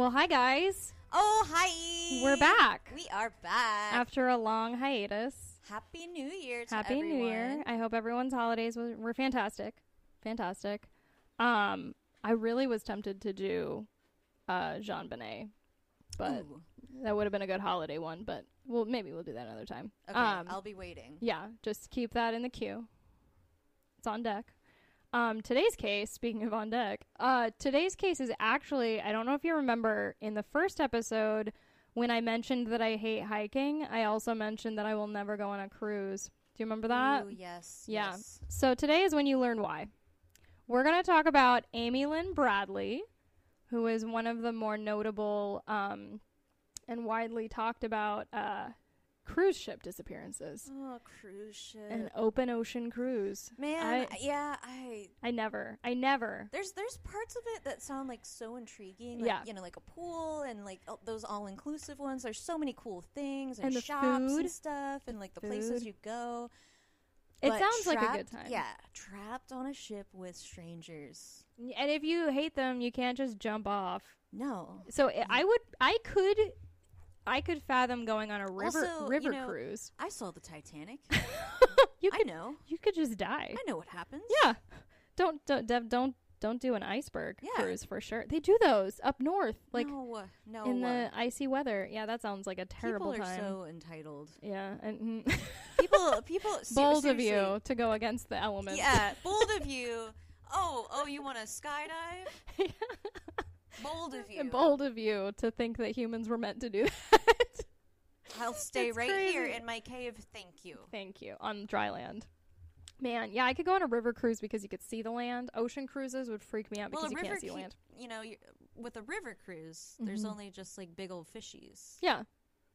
Well, hi guys. Oh, hi. We're back We are back. after a long hiatus. Happy New Year to Happy New Year. I hope everyone's holidays were, were fantastic. Fantastic. Um, I really was tempted to do uh, JonBenét, but Ooh. that would have been a good holiday one. But well, maybe we'll do that another time. Okay, Um, I'll be waiting. yeah, just keep that in the queue. It's on deck. Um, today's case, speaking of on deck, uh, today's case is actually, I don't know if you remember in the first episode when I mentioned that I hate hiking, I also mentioned that I will never go on a cruise. Do you remember that? Ooh, yes. Yeah. yes. So today is when you learn why. We're going to talk about Amy Lynn Bradley, who is one of the more notable um, and widely talked about uh, cruise ship disappearances. Oh, cruise ship. An open ocean cruise. Man, I- yeah, I I never, I never. there's there's parts of it that sound like so intriguing. Like, Yeah. you know, like a pool and like all- those all inclusive ones. There's so many cool things and, And shops food. and stuff and like the places you go. It But sounds like a good time. Yeah, trapped on a ship with strangers. And if you hate them, you can't just jump off. No. So I would, I could, I could fathom going on a river Also, you river know, cruise. I saw the Titanic. You I know. you could just die. I know what happens. Yeah. Don't don't don't don't do an iceberg Yeah. cruise for sure. They do those up north, like no, no. in the icy weather. Yeah, that sounds like a terrible people are time. so entitled. yeah, and mm, People, people. ser- bold of you to go against the elements. Yeah, bold of you. Oh, oh, you want to skydive? Bold of you. and bold of you to think that humans were meant to do that. I'll stay That's right here in my cave. Thank you. Thank you on dry land. Man, yeah, I could go on a river cruise because you could see the land. Ocean cruises would freak me out Well, because you can't see land. you know, you with a river cruise, there's Mhm. only just like big old fishies. Yeah,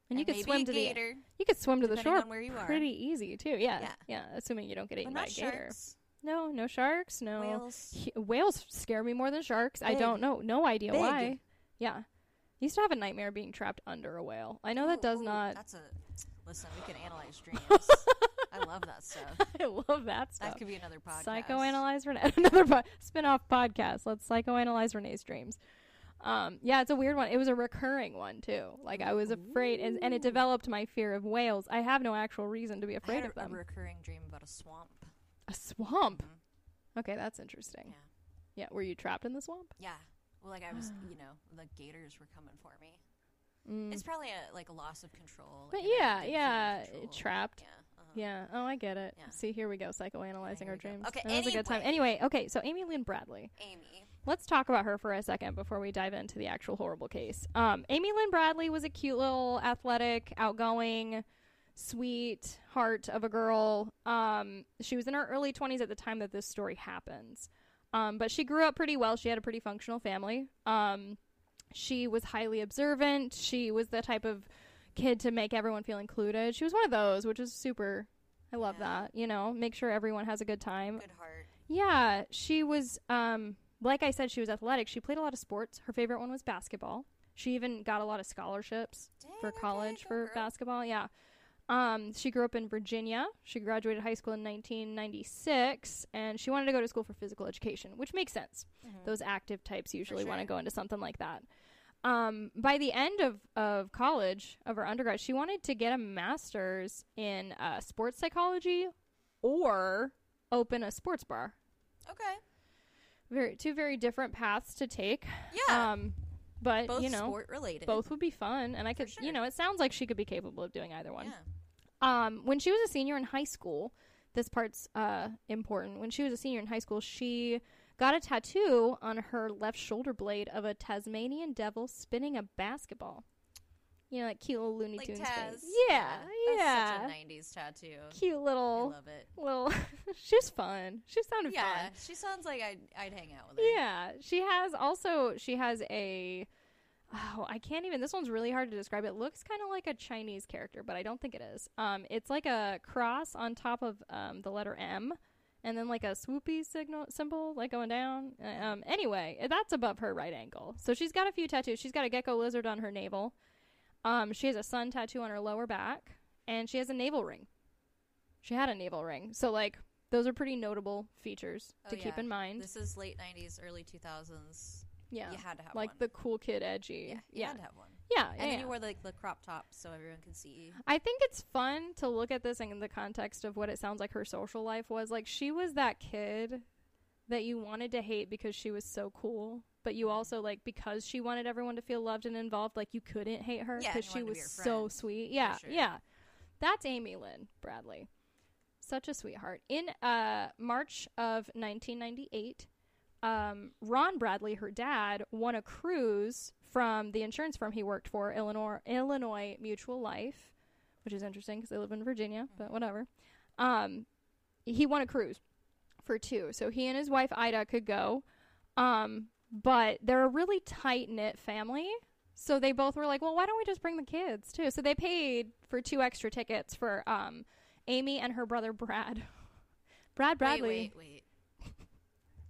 and, you could swim to gator, the you could swim to the shore where you are. pretty easy too. Yeah, Yeah. yeah, assuming you don't get eaten by a gator. sharks, No, no sharks. No whales. He- whales scare me more than sharks. I don't know. No idea Big. why. Yeah, used to have a nightmare being trapped under a whale. I know that does ooh, not. That's a. Listen, we can analyze dreams. I love that stuff. I love that stuff. That could be another podcast. Psychoanalyze Renee. Another po- spin-off podcast. Let's psychoanalyze Renee's dreams. Um, yeah, it's a weird one. It was a recurring one too. Like I was afraid, and, and it developed my fear of whales. I have no actual reason to be afraid of a, a them. recurring dream about a swamp. A swamp. Mhm. Okay, that's interesting. Yeah. Yeah, were you trapped in the swamp? Yeah. Well, like I was, you know, the gators were coming for me. Mm. It's probably a, like a loss of control. But like, and a yeah, big feeling of yeah, trapped. Yeah. uh-huh. Yeah. Oh, I get it. Yeah. See, here we go, psychoanalyzing There our go. dreams. Okay, that was a good time. anyway. Anyway, okay, so Amy Lynn Bradley. Amy. Let's talk about her for a second before we dive into the actual horrible case. Um, Amy Lynn Bradley was a cute little, athletic, outgoing, sweet heart of a girl. Um, she was in her early 20s at the time that this story happens. Um, but she grew up pretty well. She had a pretty functional family. Um, she was highly observant. She was the type of kid to make everyone feel included. She was one of those, which is super. I love Yeah. that. You know, make sure everyone has a good time. Good heart. Yeah, she was um like I said she was athletic. She played a lot of sports. Her favorite one was basketball. She even got a lot of scholarships Dang, for college go for girl. basketball. Yeah. Um she grew up in Virginia. She graduated high school in 1996 and she wanted to go to school for physical education, which makes sense. Mhm. Those active types usually want to go into something like that. Um, by the end of, of college, of her undergrad, she wanted to get a master's in uh, sports psychology or open a sports bar Okay. very two very different paths to take. Yeah. Um, but both you know, sport related. both would be fun, and I could, sure. you know, it sounds like she could be capable of doing either one. Yeah. Um, when she was a senior in high school, this part's uh important. When she was a senior in high school, she got a tattoo on her left shoulder blade of a Tasmanian devil spinning a basketball. You know, like cute little Looney Like Tunes Taz. face. Yeah, That's yeah. such a 90s tattoo. Cute I little, love it. little. she's fun. She sounded fun. Yeah, she sounds like I'd, I'd hang out with her. Yeah, she has also she has a oh, I can't even this one's really hard to describe. It looks kind of like a Chinese character, but I don't think it is. Um it's like a cross on top of um the letter M and then like a swoopy signal symbol like going down. Uh, Um anyway, that's above her right ankle. So she's got a few tattoos. She's got a gecko lizard on her navel. Um she has a sun tattoo on her lower back and she has a navel ring. She had a navel ring. So like those are pretty notable features Oh, to keep in mind. This is late 90s, early 2000s. Yeah. You had to have like one. the cool kid edgy. yeah, you yeah. had to have one. Yeah, And yeah, then yeah. you wore like the crop tops so everyone can see. I think it's fun to look at this in the context of what it sounds like her social life was. Like she was that kid that you wanted to hate because she was so cool, but you also like because she wanted everyone to feel loved and involved, like you couldn't hate her because you she was so sweet. Yeah, sure. yeah. That's Amy Lynn Bradley. Such a sweetheart. In uh, March of 1998, um, Ron Bradley, her dad, won a cruise from the insurance firm he worked for, Illinois, Illinois Mutual Life, which is interesting because they live in Virginia, but whatever. Um, he won a cruise for two, so he and his wife Ida could go. Um, but they're a really tight knit family, so they both were like, "Well, why don't we just bring the kids too?" So they paid for two extra tickets for um, Amy and her brother Brad. Brad Bradley. Wait, wait, wait.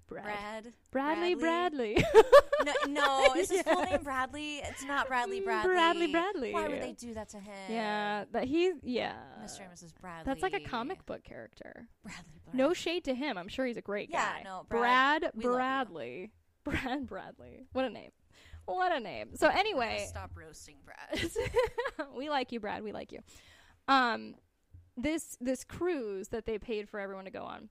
Brad. Brad. Bradley Bradley? Bradley. No, no, is his full name Bradley? It's not Bradley Mm, Bradley. Bradley Bradley. Why would they do that to him? yeah, that he yeah. Mr. and Mrs. Bradley. That's like a comic book character. Bradley. No shade to him. I'm sure he's a great Yeah, guy. no, Brad, Brad, we love you. Bradley. Brad Bradley. What a name. What a name. So anyway, Stop roasting Brad. we like you, Brad. We like you. Um, this this cruise that they paid for everyone to go on.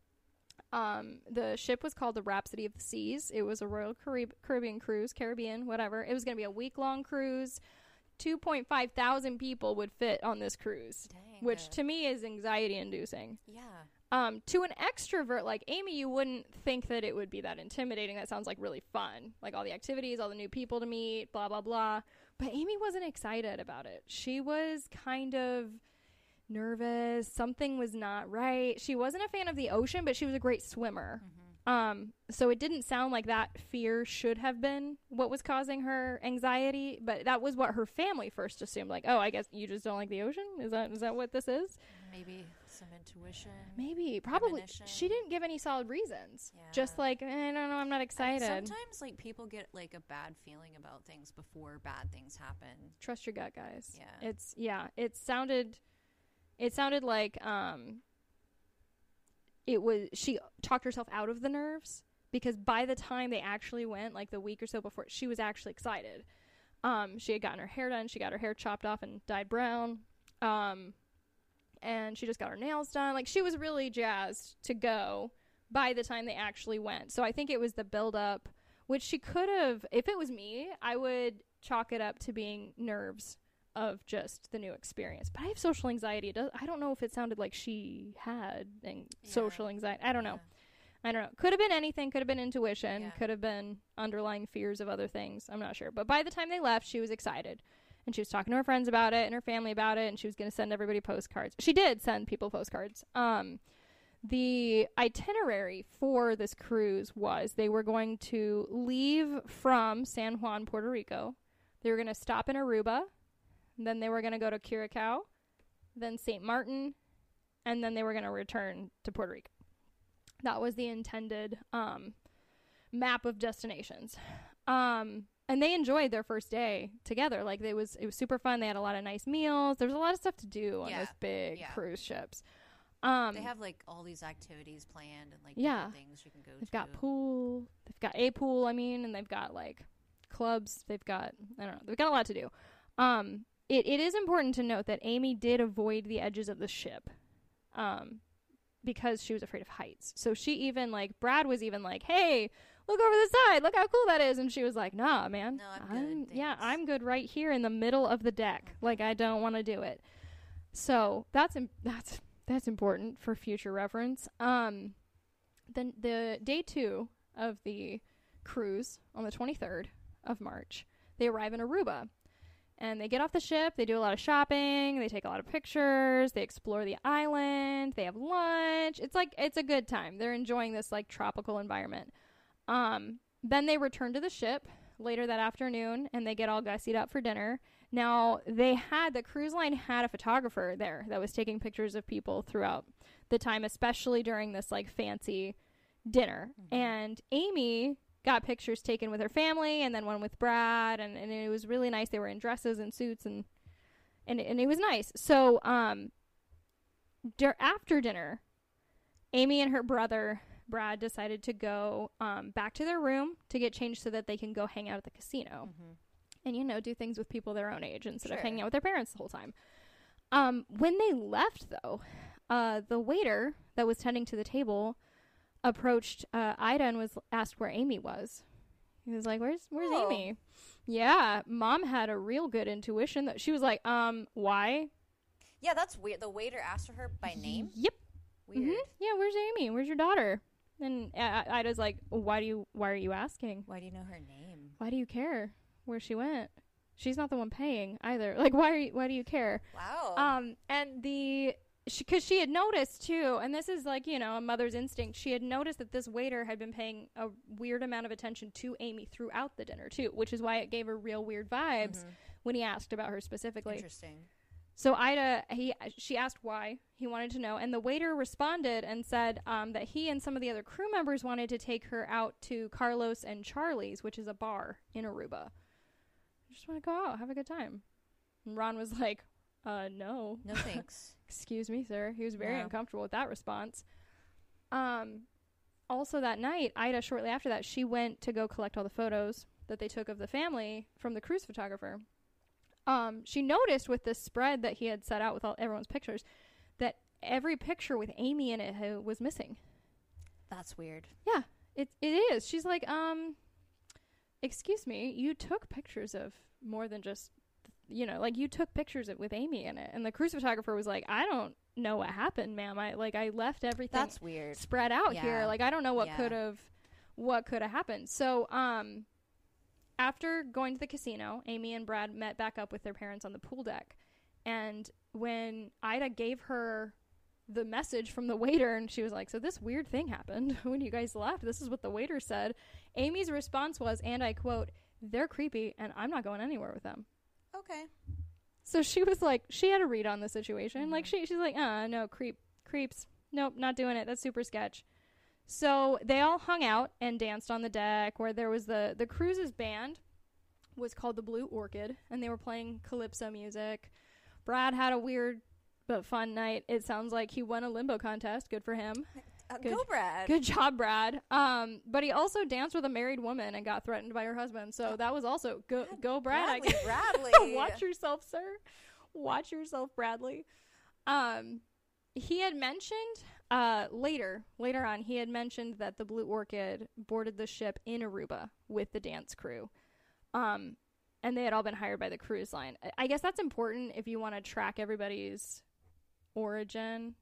Um, the ship was called the Rhapsody of the Seas. It was a Royal Carib- Caribbean cruise, Caribbean, whatever. It was going to be a week long cruise. Two point five thousand people would fit on this cruise, Dang. which to me is anxiety inducing. yeah. Um, to an extrovert like Amy, you wouldn't think that it would be that intimidating. That sounds like really fun, like all the activities, all the new people to meet, blah blah blah. But Amy wasn't excited about it. She was kind of nervous. Something was not right. She wasn't a fan of the ocean, but she was a great swimmer. Um, so it didn't sound like that fear should have been what was causing her anxiety, but that was what her family first assumed. Like, oh, I guess you just don't like the ocean. Is that is that what this is? Maybe some intuition. Maybe, probably. Premonition. She didn't give any solid reasons. Yeah. Just like, eh, I don't know, I'm not excited. Sometimes like people get like a bad feeling about things before bad things happen. Trust your gut, guys. Yeah. It's yeah. It sounded, it sounded like um. It was she talked herself out of the nerves because by the time they actually went, like the week or so before, she was actually excited. Um, she had gotten her hair done. She got her hair chopped off and dyed brown. Um, and she just got her nails done. Like she was really jazzed to go by the time they actually went. So I think it was the build up, which she could have. If it was me, I would chalk it up to being nerves of just the new experience. But I have social anxiety. It does, I don't know if it sounded like she had Yeah. social anxiety. I don't know. Yeah. I don't know. Could have been anything. Could have been intuition. Yeah. Could have been underlying fears of other things. I'm not sure. But by the time they left, she was excited. And she was talking to her friends about it and her family about it. And she was going to send everybody postcards. She did send people postcards. Um, the itinerary for this cruise was they were going to leave from San Juan, Puerto Rico. They were going to stop in Aruba. Then they were going to go to Curacao. Then St. Martin. And then they were going to return to Puerto Rico. That was the intended um, map of destinations. Um, and they enjoyed their first day together. Like it was, it was super fun. They had a lot of nice meals. There was a lot of stuff to do on Yeah, those big yeah. cruise ships. Um, They have like all these activities planned and like Yeah. things you can go they've to. got pool. They've got a pool. I mean, and they've got like clubs. They've got I don't know. They've got a lot to do. Um, it, it is important to note that Amy did avoid the edges of the ship, um, because she was afraid of heights. So she even like Brad was even like, "Hey, look over the side. Look how cool that is." And she was like, "Nah, man. No, I'm good, yeah. I'm good right here in the middle of the deck. Like I don't want to do it." So that's im- that's that's important for future reference. Um, then the day two of the cruise on the 23rd of March, they arrive in Aruba. And they get off the ship, they do a lot of shopping, they take a lot of pictures, they explore the island, they have lunch. It's like it's a good time. They're enjoying this like tropical environment. Um, then they return to the ship later that afternoon and they get all gussied up for dinner. Now, they had the cruise line had a photographer there that was taking pictures of people throughout the time, especially during this like fancy dinner. And Amy got pictures taken with her family and then one with Brad and, and it was really nice. They were in dresses and suits and and and it was nice. So um dur- after dinner, Amy and her brother Brad decided to go um, back to their room to get changed so that they can go hang out at the casino Mm-hmm. and, you know, do things with people their own age instead of hanging out with their parents the whole time. Um, when they left, though, uh, the waiter that was tending to the table approached uh, Ida and was asked where Amy was. He was like, "Where's Where's Oh. Amy?" Yeah, mom had a real good intuition that she was like, "Um, why?" Yeah, that's weird. The waiter asked her by name. Yep. Weird. Mhm. Yeah, where's Amy? Where's your daughter? And uh, Ida's like, "Why do you? Why are you asking? Why do you know her name? Why do you care where she went? She's not the one paying either. Like, why? Are you, why do you care?" Wow. Um, and the because she, had noticed too, and this is like you know a mother's instinct. She had noticed that this waiter had been paying a weird amount of attention to Amy throughout the dinner too, which is why it gave her real weird vibes Mhm. when he asked about her specifically. Interesting. So Ida, he she asked why he wanted to know, and the waiter responded and said um, that he and some of the other crew members wanted to take her out to Carlos and Charlie's, which is a bar in Aruba. I just want to go out, have a good time. And Ron was like, "Uh, no." No thanks. Excuse me, sir. He was very uncomfortable with that response. Um, also that night, Ida, shortly after that, she went to go collect all the photos that they took of the family from the cruise photographer. Um, she noticed with this spread that he had set out with all everyone's pictures that every picture with Amy in it uh, was missing. That's weird. Yeah, it it is. She's like, um, excuse me, you took pictures of more than just, you know, like you took pictures with Amy in it, and the cruise photographer was like, I don't know what happened, ma'am. I like I left everything That's weird. spread out here. Like I don't know what Yeah. could have, what could have happened. So, um, after going to the casino, Amy and Brad met back up with their parents on the pool deck, and when Ida gave her the message from the waiter and she was like so this weird thing happened when you guys left this is what the waiter said amy's response was and i quote they're creepy and i'm not going anywhere with them Okay. so she was like she had a read on the situation. Like Mhm. she she's like uh no creep creeps. Nope not doing it. That's super sketch. So they all hung out and danced on the deck where there was the the cruise's band was called the blue orchid and they were playing calypso music. Brad had a weird but fun night. It sounds like he won a limbo contest. Good for him Uh, Good- Go, Brad. good job brad um but he also danced with a married woman and got threatened by her husband so that was also go go brad I Bradley. Bradley. Watch yourself, sir. Watch yourself, Bradley. Um, he had mentioned uh later later on he had mentioned that the Blue Orchid boarded the ship in Aruba with the dance crew. Um, and they had all been hired by the cruise line. I guess that's important if you want to track everybody's origin.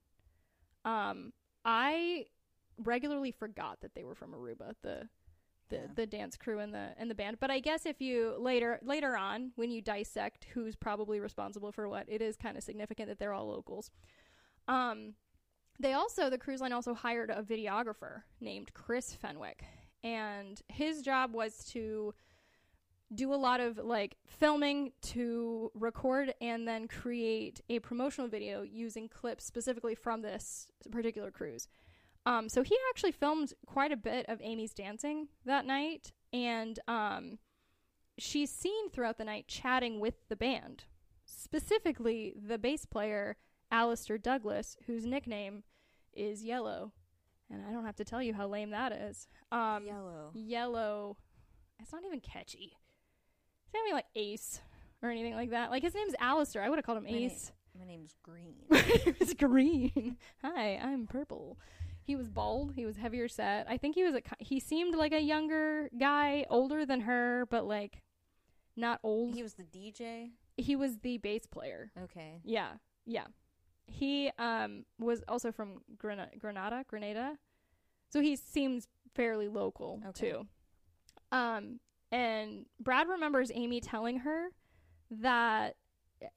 Um, I regularly forgot that they were from Aruba. The the, Yeah. the dance crew and the and the band. But I guess if you later later on when you dissect who's probably responsible for what, it is kind of significant that they're all locals. Um, they also the cruise line also hired a videographer named Chris Fenwick, and his job was to do a lot of like filming to record and then create a promotional video using clips specifically from this particular cruise. Um, so he actually filmed quite a bit of Amy's dancing that night, and um, she's seen throughout the night chatting with the band, specifically the bass player Alistair Douglas, whose nickname is Yellow, and I don't have to tell you how lame that is. Um, Yellow. Yellow, it's not even catchy. It's not even like Ace or anything like that. Like his name's Alistair. I would have called him My na- Ace. My name's Green. he was green. Hi, I'm purple. He was bald. He was heavier set. I think he was a. He seemed like a younger guy, older than her, but like not old. he was the DJ. he was the bass player. Okay. Yeah, yeah. He um was also from Grenada, Grenada, Grenada. So he seems fairly local Okay. too. Um and Brad remembers Amy telling her that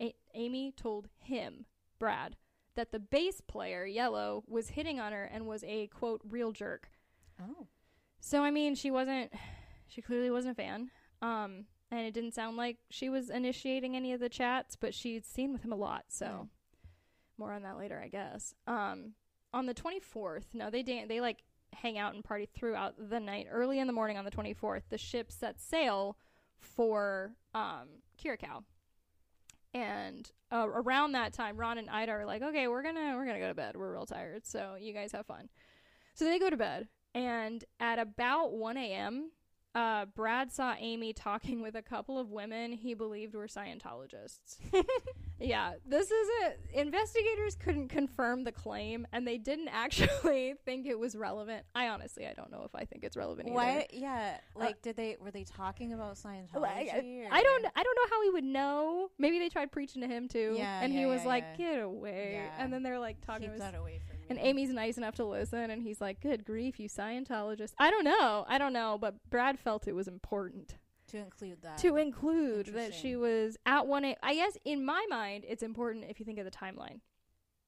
A- Amy told him, Brad, that the bass player, Yellow, was hitting on her and was a quote real jerk. Oh. So I mean, she wasn't she clearly wasn't a fan. Um and it didn't sound like she was initiating any of the chats, but she'd seen with him a lot, so Hmm. more on that later, I guess. Um on the 24th, no, they dan- they like hang out and party throughout the night. Early in the morning on the 24th, the ship set sail for um Curacao. And uh, around that time, Ron and Ida are like, "Okay, we're gonna we're gonna go to bed. We're real tired, so you guys have fun." So they go to bed, And at about 1 a.m., uh, Brad saw Amy talking with a couple of women he believed were Scientologists. yeah, this is it. Investigators couldn't confirm the claim, and they didn't actually think it was relevant. I honestly, I don't know if I think it's relevant. Either. Yeah, like did they were they talking about Scientology? Like, I, don't. I don't know how he would know. Maybe they tried preaching to him too, Yeah, and he was yeah, like, yeah. "Get away!" Yeah. And then they're like talking. Keep that away from. And Amy's nice enough to listen, and he's like, "Good grief, you Scientologist." I don't know. I don't know, but Brad felt it was important to include that. to include that she was at one. A- I guess in my mind, it's important if you think of the timeline,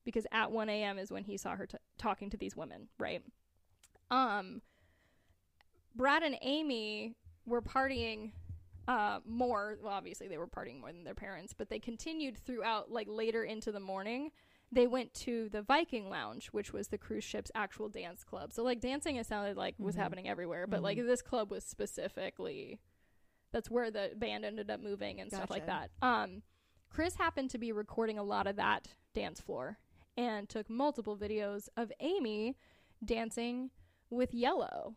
because at one a.m. is when he saw her t- talking to these women, right? Um, Brad and Amy were partying uh more well obviously they were partying more than their parents but they continued throughout like later into the morning they went to the viking lounge which was the cruise ship's actual dance club so like dancing it sounded like was Mhm. happening everywhere but like Mhm. this club was specifically that's where the band ended up moving and stuff like that um chris happened to be recording a lot of that dance floor and took multiple videos of amy dancing with yellow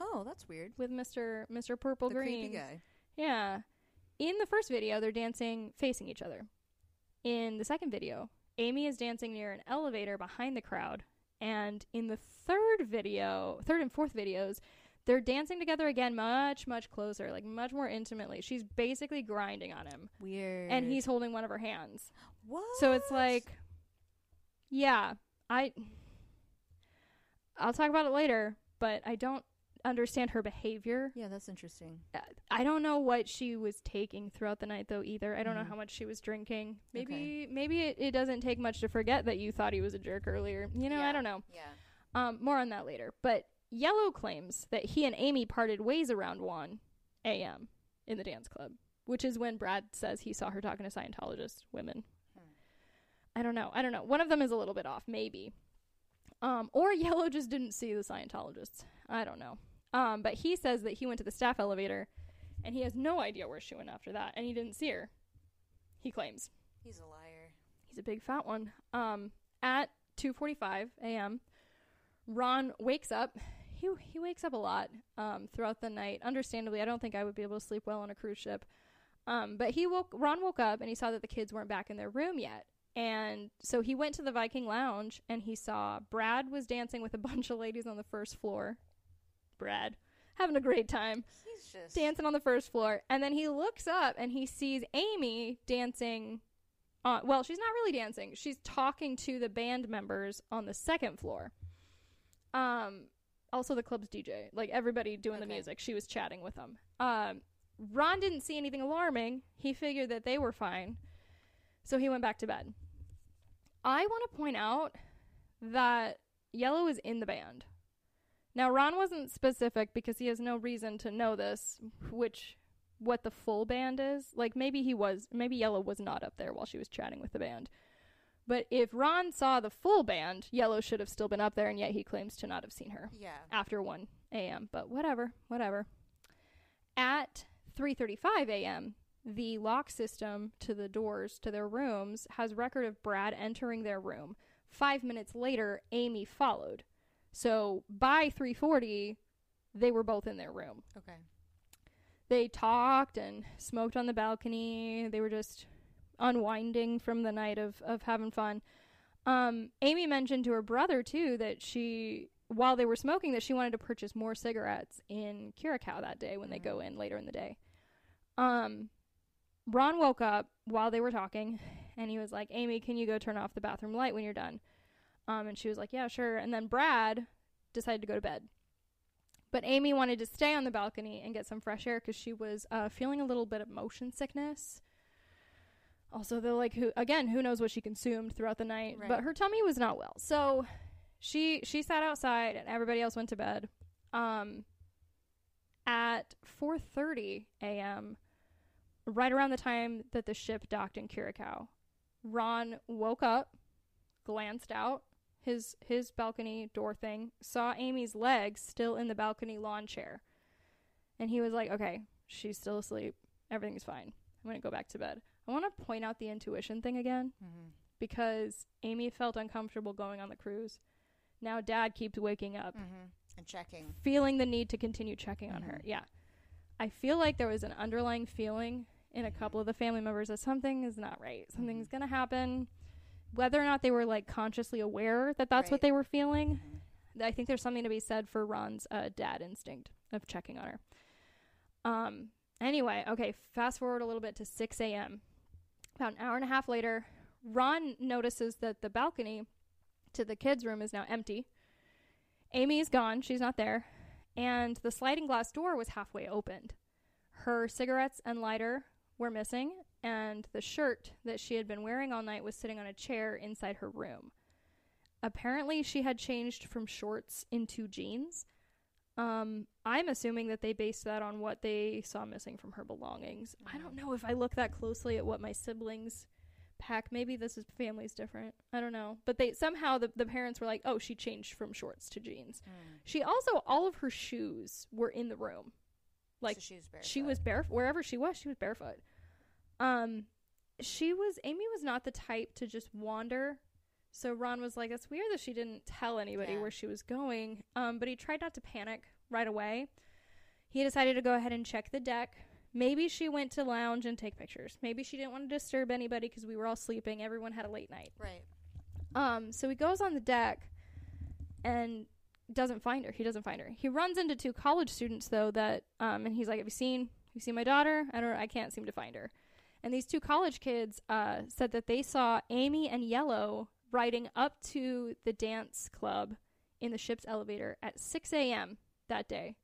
oh, that's weird. with mr mr purple the green guy. yeah. In the first video, they're dancing facing each other. In the second video, Amy is dancing near an elevator behind the crowd. And in the third video, third and fourth videos, they're dancing together again much, much closer, like much more intimately. She's basically grinding on him. Weird. And he's holding one of her hands. what? So it's like, yeah, I. I'll talk about it later, but I don't understand her behavior. yeah, that's interesting. Uh, I don't know what she was taking throughout the night though either. I don't know Mhm. how much she was drinking. Maybe maybe it, it doesn't take much to forget that you thought he was a jerk earlier. You know, I don't know. Yeah. Um more on that later. But Yellow claims that he and Amy parted ways around 1 a.m. in the dance club, which is when Brad says he saw her talking to Scientologist women. Hmm. I don't know. I don't know. One of them is a little bit off, maybe. Um, or Yellow just didn't see the Scientologists. I don't know. Um, but he says that he went to the staff elevator and he has no idea where she went after that and he didn't see her. He claims. He's a liar. He's a big fat one. Um, at 2:45 a.m., Ron wakes up. He he wakes up a lot um, throughout the night. Understandably, I don't think I would be able to sleep well on a cruise ship. Um, but he woke. Ron woke up and he saw that the kids weren't back in their room yet. And so he went to the Viking Lounge and he saw Brad was dancing with a bunch of ladies on the first floor. Brad. Having a great time. He's just dancing on the first floor. And then he looks up and he sees amy dancing on well she's not really dancing. She's talking to the band members on the second floor. Um also the club's dj like everybody doing the music. She was chatting with them. Um ron didn't see anything alarming. He figured that they were fine. So he went back to bed. I want to point out that yellow is in the band now Ron wasn't specific because he has no reason to know this, which what the full band is. Like maybe he was maybe Yellow was not up there while she was chatting with the band. But if Ron saw the full band, Yellow should have still been up there and yet he claims to not have seen her yeah. after 1 a.m. But whatever, whatever. At 3:35 a.m., the lock system to the doors to their rooms has record of Brad entering their room. 5 minutes later, Amy followed. So by 3:40, they were both in their room. Okay. They talked and smoked on the balcony. They were just unwinding from the night of of having fun. Um, Amy mentioned to her brother too that she, while they were smoking, that she wanted to purchase more cigarettes in Curacao that day when they go in later in the day. Um, Ron woke up while they were talking, and he was like, "Amy, can you go turn off the bathroom light when you're done?" Um, and she was like, "Yeah, sure." And then Brad decided to go to bed. But Amy wanted to stay on the balcony and get some fresh air because she was uh, feeling a little bit of motion sickness. Also, though, like who again, who knows what she consumed throughout the night? Right. But her tummy was not well, so she she sat outside and everybody else went to bed. Um, at 4:30 a.m., right around the time that the ship docked in Curacao, Ron woke up, glanced out his his balcony door thing, saw Amy's legs still in the balcony lawn chair. And he was like, "Okay, she's still asleep. Everything's fine. I'm going to go back to bed." I want to point out the intuition thing again Mm-hmm. because Amy felt uncomfortable going on the cruise. Now dad keeps waking up Mm-hmm. And checking. feeling the need to continue checking on her. Mhm. Yeah. I feel like there was an underlying feeling in a couple of the family members that something is not right. Something's Mm-hmm. going to happen. Whether or not they were like consciously aware that that's what they were feeling, Mhm. I think there's something to be said for Ron's uh, dad instinct of checking on her. Um. Anyway, okay. Fast forward a little bit to 6 a.m. About an hour and a half later, Ron notices that the balcony to the kids' room is now empty. Amy is gone; she's not there, and the sliding glass door was halfway opened. Her cigarettes and lighter were missing, and the shirt that she had been wearing all night was sitting on a chair inside her room apparently she had changed from shorts into jeans. Um, I'm assuming that they based that on what they saw missing from her belongings. I don't know if I look that closely at what my siblings pack. Maybe this is family's different. I don't know. But they somehow the, the parents were like, "Oh, she changed from shorts to jeans." Mm. She also all of her shoes were in the room. Like so she was barefoot. she was barefoot wherever she was she was barefoot um she was amy was not the type to just wander so ron was like it's weird that she didn't tell anybody Yeah. where she was going um but he tried not to panic right away he decided to go ahead and check the deck maybe she went to lounge and take pictures maybe she didn't want to disturb anybody because we were all sleeping everyone had a late night Right. um, so he goes on the deck and doesn't find her. He doesn't find her. He runs into two college students though that um and he's like, Have you seen have you seen my daughter? I don't I can't seem to find her. And these two college kids uh said that they saw Amy and Yellow riding up to the dance club in the ship's elevator at six AM that day.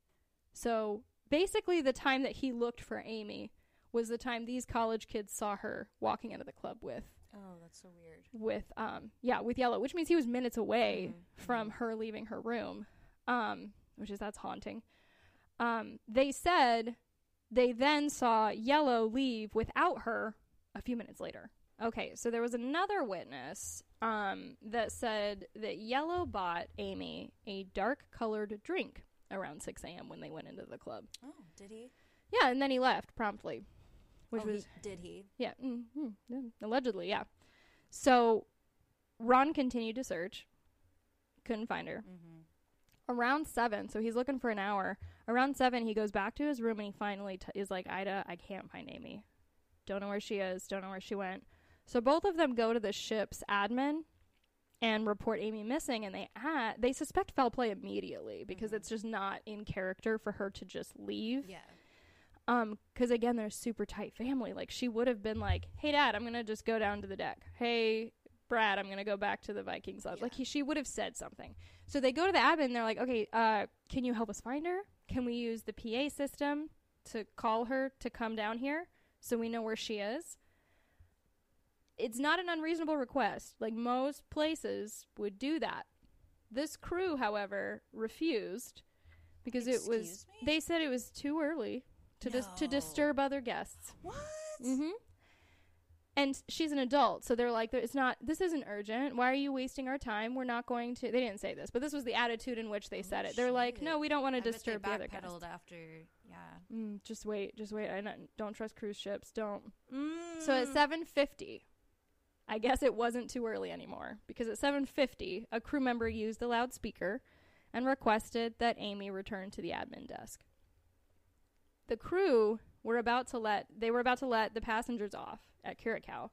So basically the time that he looked for Amy was the time these college kids saw her walking out of the club with Oh, that's so weird. with um yeah with yellow which means he was minutes away Mhm, from her leaving her room um which is that's haunting um they said they then saw yellow leave without her a few minutes later okay so there was another witness um that said that yellow bought amy a dark colored drink around 6 a.m when they went into the club Oh, did he? yeah and then he left promptly which oh, was he, did he? yeah, mm, mm, yeah, allegedly, yeah. So Ron continued to search, couldn't find her. Mm-hmm. Around seven, so he's looking for an hour. Around seven, he goes back to his room and he finally t- is like, "Ida, I can't find Amy. Don't know where she is. Don't know where she went." So both of them go to the ship's admin and report Amy missing, and they add, they suspect foul play immediately because Mhm. it's just not in character for her to just leave. Yeah. Um, because again, they're a super tight family. Like she would have been like, "Hey, Dad, I'm gonna just go down to the deck. Hey, Brad, I'm gonna go back to the Vikings lodge." Like he, she would have said something. So they go to the admin. and They're like, "Okay, uh, can you help us find her? Can we use the PA system to call her to come down here so we know where she is?" It's not an unreasonable request. Like most places would do that. This crew, however, refused because it was me? they said it was too early to dis- to disturb other guests. What? Mm-hmm. And she's an adult, so they're like, "It's not. This isn't urgent. Why are you wasting our time? We're not going to." They didn't say this, but this was the attitude in which they Oh, said it. They're like, "No, we don't want to bet disturb the other guests." backpedaled after. Yeah. Mm, just wait, just wait. I don't, don't trust cruise ships. Don't. Mm. So at 7:50, I guess it wasn't too early anymore because at 7:50, a crew member used the loudspeaker and requested that Amy return to the admin desk. The crew were about to let they were about to let the passengers off at Curacao.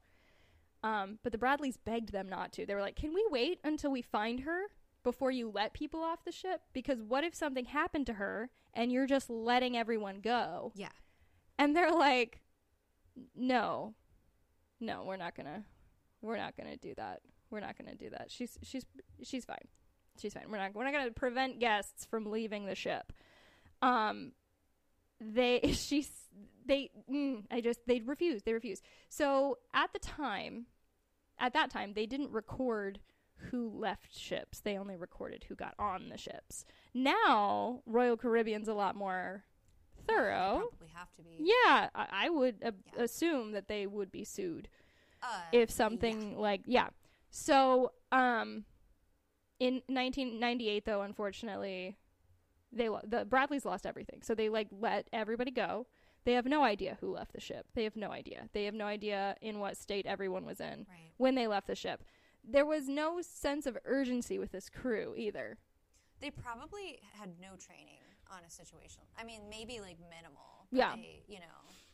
Um, but the Bradleys begged them not to. They were like, "Can we wait until we find her before you let people off the ship? Because what if something happened to her and you're just letting everyone go?" Yeah. And they're like, "No, no, we're not gonna, we're not gonna do that. We're not gonna do that. She's she's she's fine. She's fine. We're not we're not gonna prevent guests from leaving the ship." Um, they she's they mm, I just they refused. They refused. So at the time, at that time, they didn't record who left ships. They only recorded who got on the ships. Now Royal Caribbean's a lot more thorough. Probably have to be. Yeah, I, I would uh, Yeah. assume that they would be sued Uh, if something like yeah. So, um, in 1998, though, unfortunately, they the Bradleys lost everything. So they like let everybody go. They have no idea who left the ship. They have no idea. They have no idea in what state everyone was in Right. when they left the ship. There was no sense of urgency with this crew either. They probably had no training on a situation. I mean, maybe like minimal. Yeah. They, you know.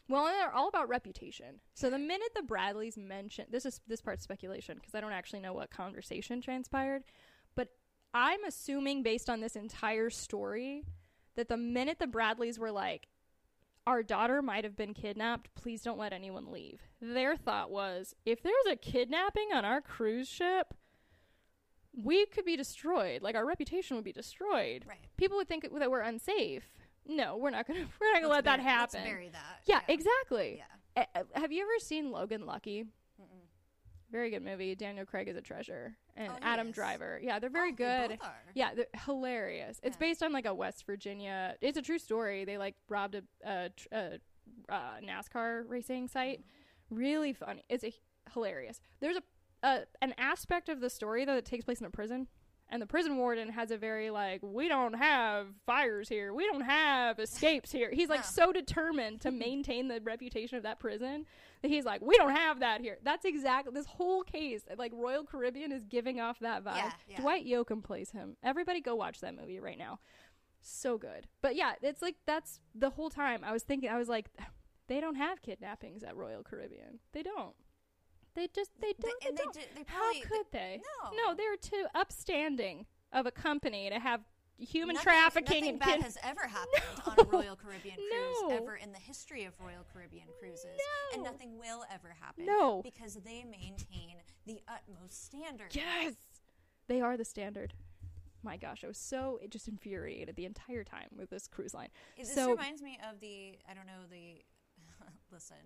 Well, they're all about reputation. So the minute the Bradleys mentioned this is this part's speculation because I don't actually know what conversation transpired, I'm assuming based on this entire story that the minute the Bradleys were like our daughter might have been kidnapped, please don't let anyone leave. Their thought was if there's a kidnapping on our cruise ship, we could be destroyed. Like our reputation would be destroyed. Right. People would think that we're unsafe. No, we're not gonna we're not gonna let Let's that happen. Let's bury that. Yeah, exactly. Yeah. Uh, have you ever seen Logan Lucky? Very good movie. Daniel Craig is a treasure, and Oh, Adam? Driver. Yeah, they're very Oh, they good. are. Yeah, they're hilarious. It's based on like a West Virginia. It's a true story. They like robbed a, a, tr- a, uh NASCAR racing site. Really funny. It's a hilarious. There's a, a an aspect of the story though that takes place in a prison, and the prison warden has a very like we don't have fires here, we don't have escapes here. He's like so determined to maintain the reputation of that prison he's like we don't have that here. That's exactly this whole case. Like Royal Caribbean is giving off that vibe. Yeah, yeah. Dwight Yoakam plays him. Everybody go watch that movie right now. So good. But yeah, it's like that's the whole time I was thinking I was like they don't have kidnappings at Royal Caribbean. They don't. They just they They- don't. and they don't. did- they How probably- could they? No. No, they're too upstanding of a company to have human Nothing- trafficking nothing and bad has ever happened on a Royal Caribbean cruise No. ever in the history of Royal Caribbean cruises, and nothing will ever happen. No. because they maintain the utmost standard. Yes. They are the standard. My gosh, I was so it just infuriated the entire time with this cruise line. This So- reminds me of the I don't know the listen.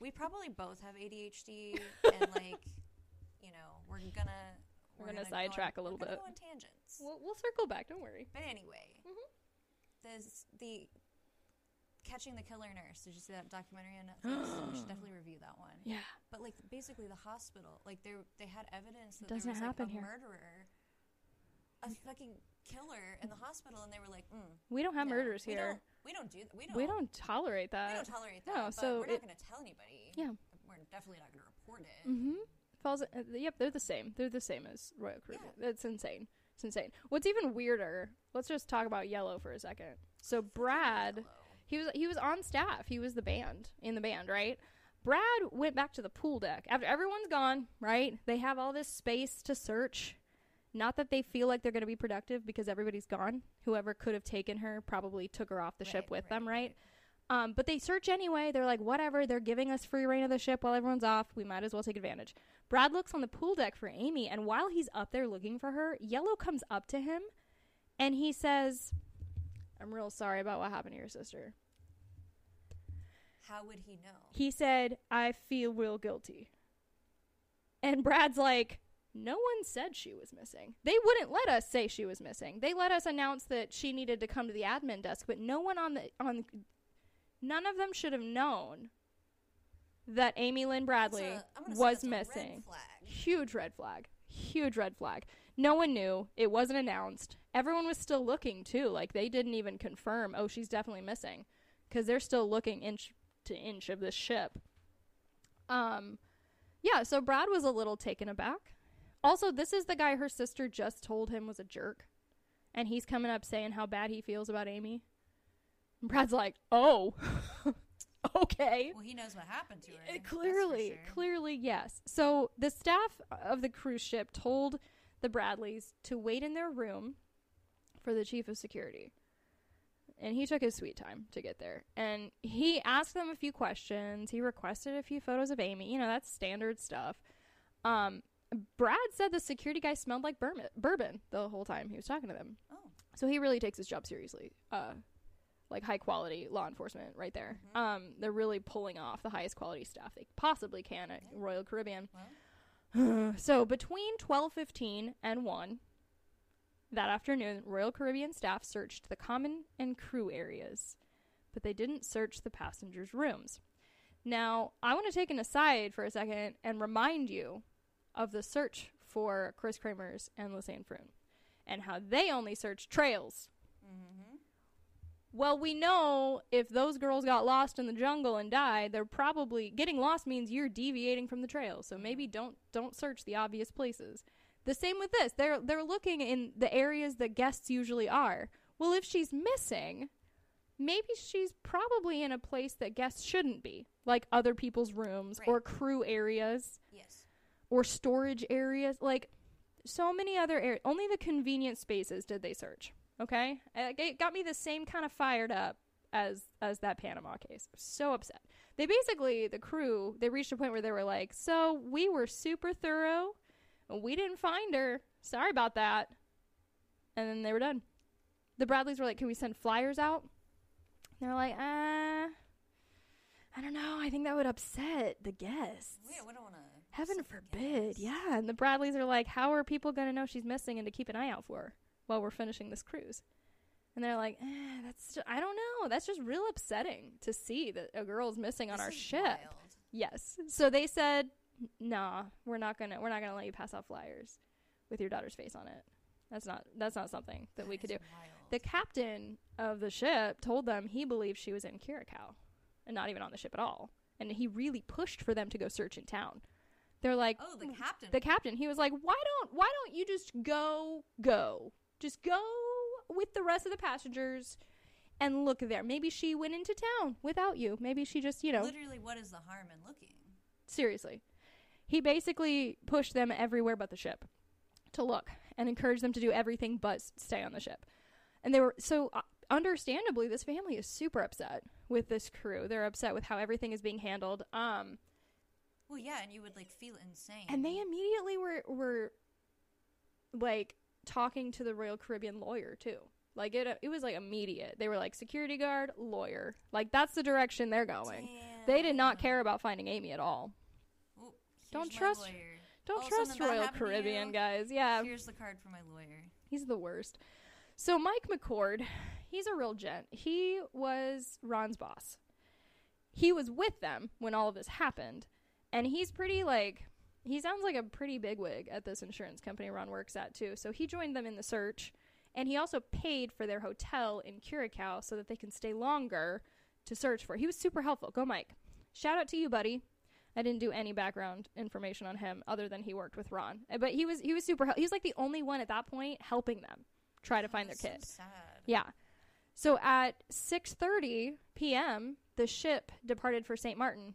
We probably both have ADHD and like you know we're gonna We're gonna go sidetrack on- a little we're gonna bit. go on tangents. We'll, we'll circle back. Don't worry. But anyway, Mhm. there's the Catching the Killer Nurse. Did you see that documentary on Netflix? you should definitely review that one. Yeah. But like basically the hospital, like they they had evidence that doesn't there was like, happen a here. murderer, a fucking killer in the hospital, and they were like, mm, We don't have no, murders we here. Don't, we don't do that. We don't. We don't tolerate we that. don't tolerate that. no, but so we're not going to tell anybody. Yeah. We're definitely not going to report it. Mm-hmm. Falls. Uh, yep, they're the same. They're the same as Royal Caribbean. That's insane. It's insane. What's even weirder? Let's just talk about Yellow for a second. So Brad, he was he was on staff. He was the band in the band, right? Brad went back to the pool deck after everyone's gone. Right? They have all this space to search. Not that they feel like they're going to be productive because everybody's gone. Whoever could have taken her probably took her off the ship with right, them, right? Um, but they search anyway. They're like, whatever. They're giving us free reign of the ship while everyone's off. We might as well take advantage. Brad looks on the pool deck for Amy, and while he's up there looking for her, Yellow comes up to him and he says, I'm real sorry about what happened to your sister. How would he know? He said, I feel real guilty. And Brad's like, no one said she was missing. They wouldn't let us say she was missing. They let us announce that she needed to come to the admin desk, but no one on the on none of them should have known that Amy Lynn Bradley a- I'm gonna say was red missing. flag. Huge red flag. Huge red flag. No one knew. It wasn't announced. Everyone was still looking too. Like they didn't even confirm, "Oh, she's definitely missing." Cuz they're still looking inch to inch of this ship. Um yeah, so Brad was a little taken aback. Also, this is the guy her sister just told him was a jerk. And he's coming up saying how bad he feels about Amy. And Brad's like, "Oh. okay." Well, he knows what happened to her. Clearly, sure. clearly, yes. So the staff of the cruise ship told the Bradleys to wait in their room for the chief of security. And he took his sweet time to get there. And he asked them a few questions. He requested a few photos of Amy. You know, that's standard stuff. Um, Brad said the security guy smelled like bourbon, bourbon the whole time he was talking to them. Oh, So he really takes his job seriously. Uh, like high quality law enforcement right there. Mhm. Um, they're really pulling off the highest quality stuff they possibly can at Yeah. Royal Caribbean. well, so between 12:15 and 1 that afternoon, Royal Caribbean staff searched the common and crew areas, but they didn't search the passengers' rooms. Now, I want to take an aside for a second and remind you of the search for Kris Kremers and Lisanne Froon and how they only searched trails. mm-hmm. Well, we know if those girls got lost in the jungle and died, they're probably getting lost means you're deviating from the trail. So maybe don't don't search the obvious places. The same with this. They're they're looking in the areas that guests usually are. Well, if she's missing, maybe she's probably in a place that guests shouldn't be, like other people's rooms Right. or crew areas Yes. or storage areas. Like so many other areas. Only the convenient spaces did they search. Okay, it got me the same kind of fired up as as that Panama case. So upset. They basically the crew they reached a point where they were like, "So we were super thorough, and we didn't find her. Sorry about that." And then they were done. The Bradleys were like, "Can we send flyers out?" They're like, "Uh, I don't know. I think that would upset the guests." We, we don't want to. Heaven forbid. Yeah. And the Bradleys are like, how are people going to know she's missing and to keep an eye out for her while we're finishing this cruise? And they're like, eh, that's, ju- I don't know. That's just real upsetting to see that a girl's missing on our ship. Yes. So they said, nah, we're not going to, we're not to let you pass out flyers with your daughter's face on it. That's not, that's not something that we could do. The captain of the ship told them he believed she was in Curacao and not even on the ship at all. And he really pushed for them to go search in town. They're like, Oh, the captain. the captain he was like why don't why don't you just go go just go with the rest of the passengers and look there. Maybe she went into town without you. Maybe she just you know. Literally, what is the harm in looking? seriously. He basically pushed them everywhere but the ship to look and encouraged them to do everything but stay on the ship. And they were so uh, understandably this family is super upset with this crew. They're upset with how everything is being handled. Um Well, yeah, and you would like feel insane. and they immediately were were like talking to the Royal Caribbean lawyer too. Like it it was like immediate. They were like security guard, lawyer. Like that's the direction they're going. They did not care about finding Amy at all. Oh, Don't trust- lawyer. Don't Oh, trust Royal Caribbean guys. Yeah, Here's the card for my lawyer. he's the worst. So Mike McCord, he's a real gent. He was Ron's boss. He was with them when all of this happened, and he's pretty like he sounds like a pretty bigwig at this insurance company Ron works at too. So he joined them in the search, and he also paid for their hotel in Curacao so that they can stay longer to search for. He was super helpful. Go Mike. Shout out to you, buddy. I didn't do any background information on him other than he worked with Ron. Uh, But he was he was super he was like the only one at that point helping them try to find their That's so kid. sad. Yeah. So at 6:30 p.m., the ship departed for St. Martin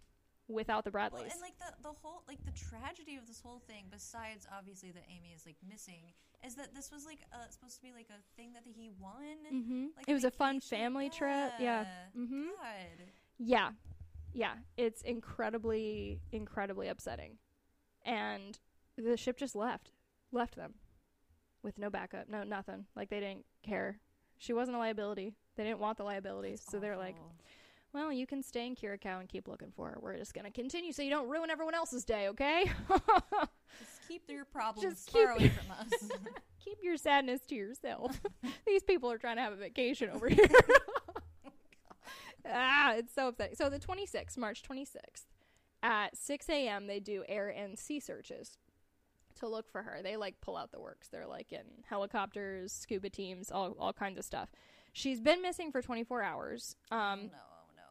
without the Well, Bradleys. and like the the whole like the tragedy of this whole thing, besides obviously that Amy is like missing, is that this was like uh, supposed to be like a thing that he won. mm-hmm. Like it was a fun vacation. family trip. Yeah. Mm-hmm. God. Yeah. Yeah. It's incredibly, incredibly upsetting. And the ship just left. Left them. With no backup. No, nothing. Like they didn't care. She wasn't a liability. They didn't want the liability. That's so they're like. Well, you can stay in Curacao and keep looking for her. We're just going to continue so you don't ruin everyone else's day, okay? just keep your problems just far away from us. keep your sadness to yourself. These people are trying to have a vacation over here. ah, it's so upsetting. So the 26th, March 26th, at 6 a.m., they do air and sea searches to look for her. They like pull out the works. They're like in helicopters, scuba teams, all all kinds of stuff. She's been missing for 24 hours. Um, no, no.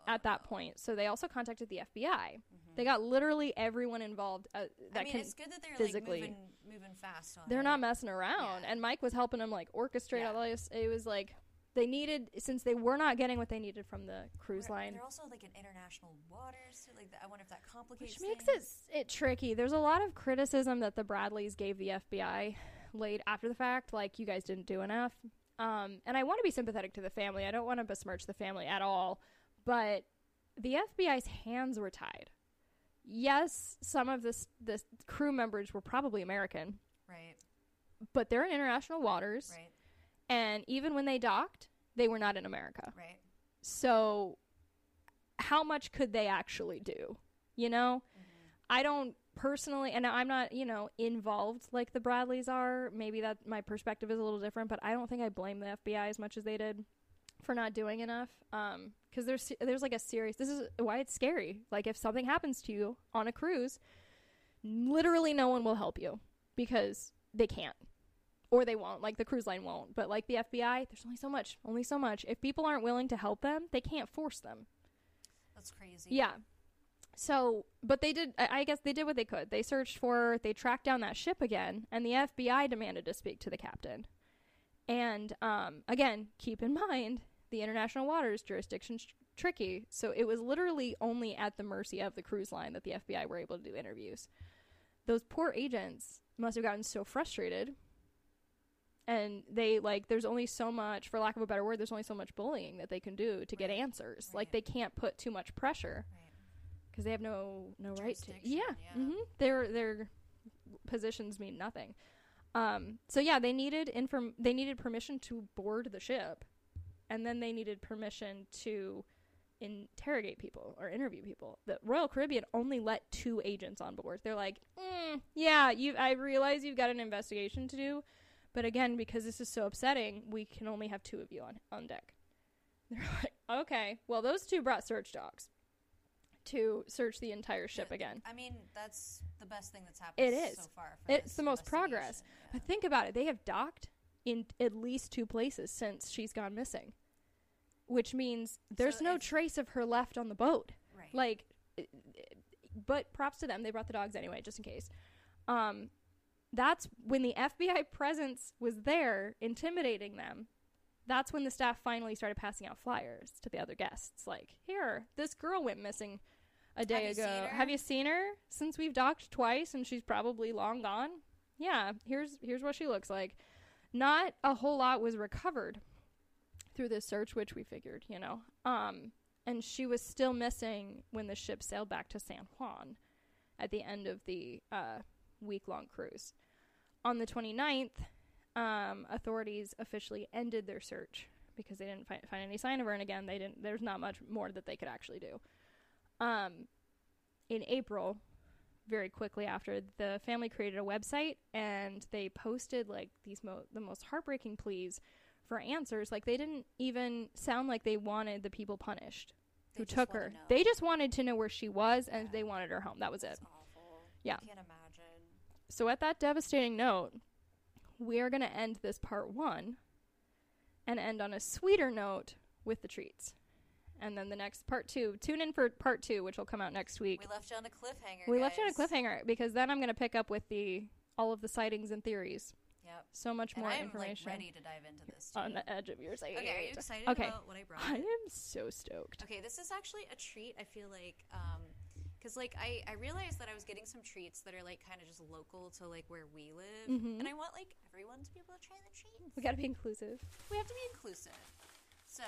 At that point, so they also contacted the FBI. Mhm. They got literally everyone involved uh, that I mean, can it's good that they're physically- like moving, moving fast on they're it. not messing around. Yeah. And Mike was helping them like orchestrate Yeah. all this. It was like they needed since they were not getting what they needed from the cruise line, They're also like in international waters. So like, I wonder if that complicates which makes it it tricky. There's a lot of criticism that the Bradleys gave the FBI late after the fact, like you guys didn't do enough. Um, and I want to be sympathetic to the family. I don't want to besmirch the family at all, but the FBI's hands were tied. Yes, some of this the crew members were probably American, Right, but they're in international waters. right, And even when they docked, they were not in America. right. So, how much could they actually do? You know, Mhm. I don't personally, and I'm not, you know, involved like the Bradleys are. Maybe that my perspective is a little different, but I don't think I blame the FBI as much as they did for not doing enough. Um, because there's there's like a serious. This is why it's scary. Like if something happens to you on a cruise, literally no one will help you because they can't or they won't like the cruise line won't but like the fbi there's only so much only so much if people aren't willing to help them they can't force them That's crazy. yeah So, but they did. I I guess they did what they could. They searched for. They tracked down that ship again, and the FBI demanded to speak to the captain. And um, again, keep in mind the international waters jurisdiction's tr- tricky. So it was literally only at the mercy of the cruise line that the FBI were able to do interviews. Those poor agents must have gotten so frustrated. And they like there's only so much for lack of a better word, there's only so much bullying that they can do to get Right. answers. Like they can't put too much pressure Right. because they have no no right to. Yeah, yeah. hmm their their positions mean nothing. Um, so yeah, they needed inform they needed permission to board the ship, and then they needed permission to interrogate people or interview people. The Royal Caribbean only let two agents on board. They're like, mm, yeah, you. I realize you've got an investigation to do, but again, because this is so upsetting, we can only have two of you on on deck. They're like, okay, well, those two brought search dogs to search the entire ship Yeah, again. I mean, that's the best thing that's happened It is. so far. It's the most progress. investigation, But think about it. They have docked in at least two places since she's gone missing, which means there's So no trace of her left on the boat. Right. Like, eh, but props to them. They brought the dogs anyway, just in case. Um, that's when the FBI presence was there, intimidating them. That's when the staff finally started passing out flyers to the other guests. Like, here, this girl went missing a day you ago. her? Have you seen her? Since we've docked twice and she's probably long gone. Yeah, here's here's what she looks like. Not a whole lot was recovered through this search, which we figured, you know. Um, and she was still missing when the ship sailed back to San Juan at the end of the uh, week long cruise. On the 29th, um, authorities officially ended their search because they didn't fi- find any sign of her. And again, they didn't. There's not much more that they could actually do. Um, in April, very quickly after, the family created a website and they posted like these mo- the most heartbreaking pleas for answers. Like they didn't even sound like they wanted the people punished They who took her. They just wanted to know where she was and Yeah. they wanted her home. That was it. Awful. Yeah. I can't imagine. So, at that devastating note, we are going to end this part one and end on a sweeter note with the treats. And then the next part two, tune in for part two, which will come out next week. We left you on a cliffhanger. We left you on a cliffhanger because then I'm going to pick up with the all of the sightings and theories. Yep. So much And more I'm information like ready to dive into this. Too. on the edge of your seat. okay, are you excited Okay. about what I brought? I am so stoked. Okay, this is actually a treat. I feel like, um, because like I I realized that I was getting some treats that are like kind of just local to like where we live, Mhm. and I want like everyone to be able to try the treats. We got to be inclusive. We have to be inclusive. So,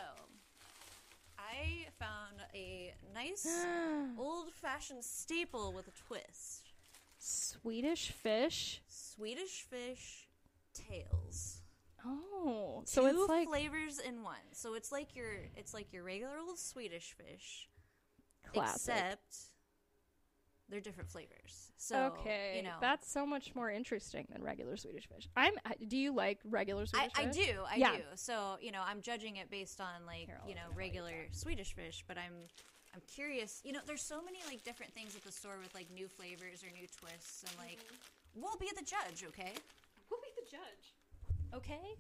I found a nice old-fashioned staple with a twist: Swedish fish. Swedish fish tails. Oh, so Two it's like flavors in one. So it's like your it's like your regular old Swedish fish, classic. except they're different flavors. So okay, you know, that's so much more interesting than regular Swedish fish. I'm. Do you like regular Swedish I fish? I do, I Yeah. do. So you know, I'm judging it based on like I'll you know regular Swedish fish, but I'm I'm curious. You know, there's so many like different things at the store with like new flavors or new twists, and like Mm-hmm. we'll be the judge. Okay, We'll be the judge. Okay.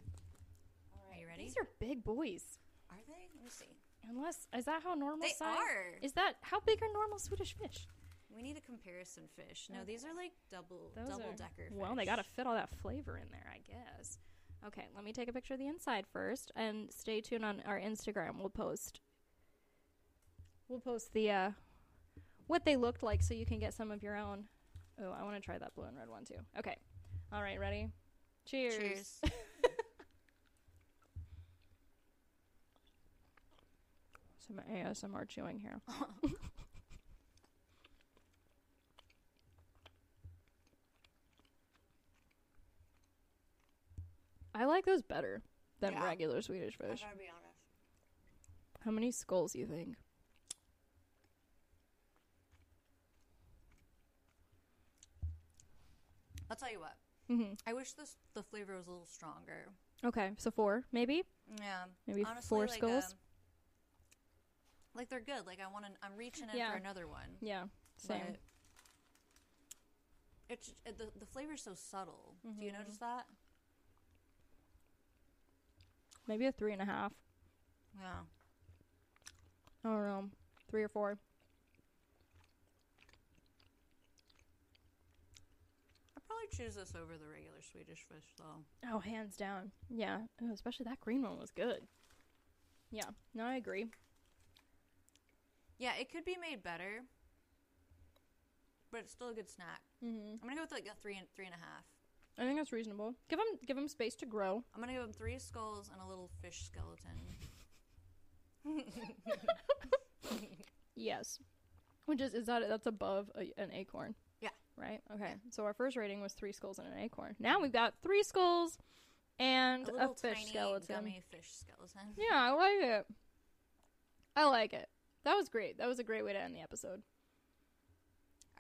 are you ready? These are big boys. Are they? Let me see. Unless is that how normal They size? are. Is that how big are normal Swedish fish? We need a comparison fish. No, these are like double Those double are- decker. Fish. Well, they got to fit all that flavor in there, I guess. Okay, let me take a picture of the inside first, and stay tuned on our Instagram. We'll post. We'll post the uh, what they looked like, so you can get some of your own. Oh, I want to try that blue and red one too. Okay, all right, ready? Cheers. Cheers. Some ASMR chewing here. I like those better than Yeah. regular Swedish I fish. gotta be honest. How many skulls do you think? I'll tell you what. hmm I wish this the flavor was a little stronger. Okay, so four, maybe, Yeah. maybe Honestly, four like, skulls. um, like they're good. Like I want to. I'm reaching in Yeah. for another one. yeah, same. But it's it, the the flavor's so subtle. Do you Mhm. notice that? maybe a three and a half. Yeah. I don't know, three or four. I probably choose this over the regular Swedish fish, though. Oh, hands down. Yeah, oh, especially that green one was good. Yeah, no, I agree. Yeah, it could be made better, but it's still a good snack. Mm-hmm. I'm gonna go with like a three and three and a half. I think that's reasonable. Give them give them space to grow. I'm gonna give him three skulls and a little fish skeleton. Yes. Which is is that that's above a, an acorn? Yeah. Right. Okay. So our first rating was three skulls and an acorn. Now we've got three skulls and a a, fish skeleton. gummy fish skeleton. Yeah, I like it. I like it. That was great. That was a great way to end the episode.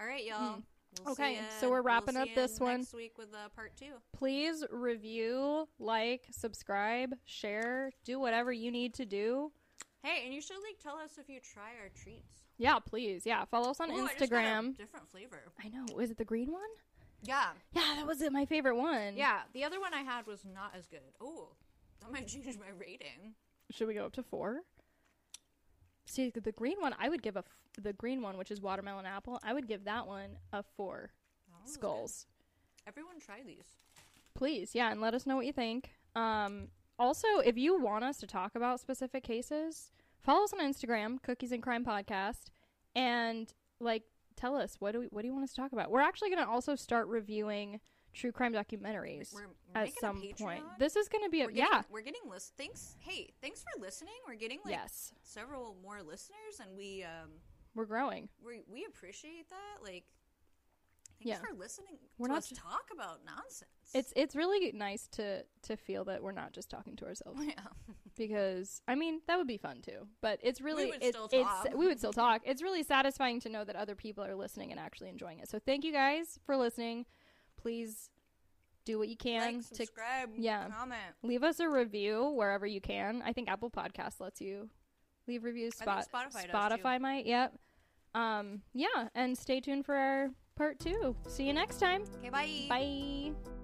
All right, y'all. Hmm. We'll Okay, so we're we'll wrapping up ya this one. next week with uh, part two. Please review, like, subscribe, share, do whatever you need to do. Hey, and you should like tell us if you try our treats. Yeah, please. Yeah, follow us on Ooh, I just got a Instagram. different flavor. I know. Was it the green one? Yeah, Yeah, that was it. My favorite one. yeah. The other one I had was not as good. Oh, that might change my rating. Should we go up to four? See, the green one, I would give a the green one, which is watermelon apple. I would give that one a four good. skulls. Everyone try these. Please, yeah, and let us know what you think. Um, also, if you want us to talk about specific cases, follow us on Instagram, Cookies and Crime Podcast, and like tell us what do we, what do you want us to talk about. We're actually going to also start reviewing true crime documentaries We're, we're at some point. This is going to be a We're getting, yeah, we're getting list. Thanks. Hey, thanks for listening. We're getting like yes, several more listeners, and we um we're growing. we we appreciate that. Like, thanks Yeah. for listening We're to not us ju- talk about nonsense. It's it's really nice to to feel that we're not just talking to ourselves. yeah. because I mean that would be fun too. But it's really would it- still it's we would still talk. It's really satisfying to know that other people are listening and actually enjoying it. So thank you guys for listening. Please do what you can like, to subscribe, yeah. comment. leave us a review wherever you can. I think Apple Podcast lets you leave reviews. Spot Spotify Spotify might. Yep. Um. Yeah. And stay tuned for our part two. See you next time. Okay, bye. Bye.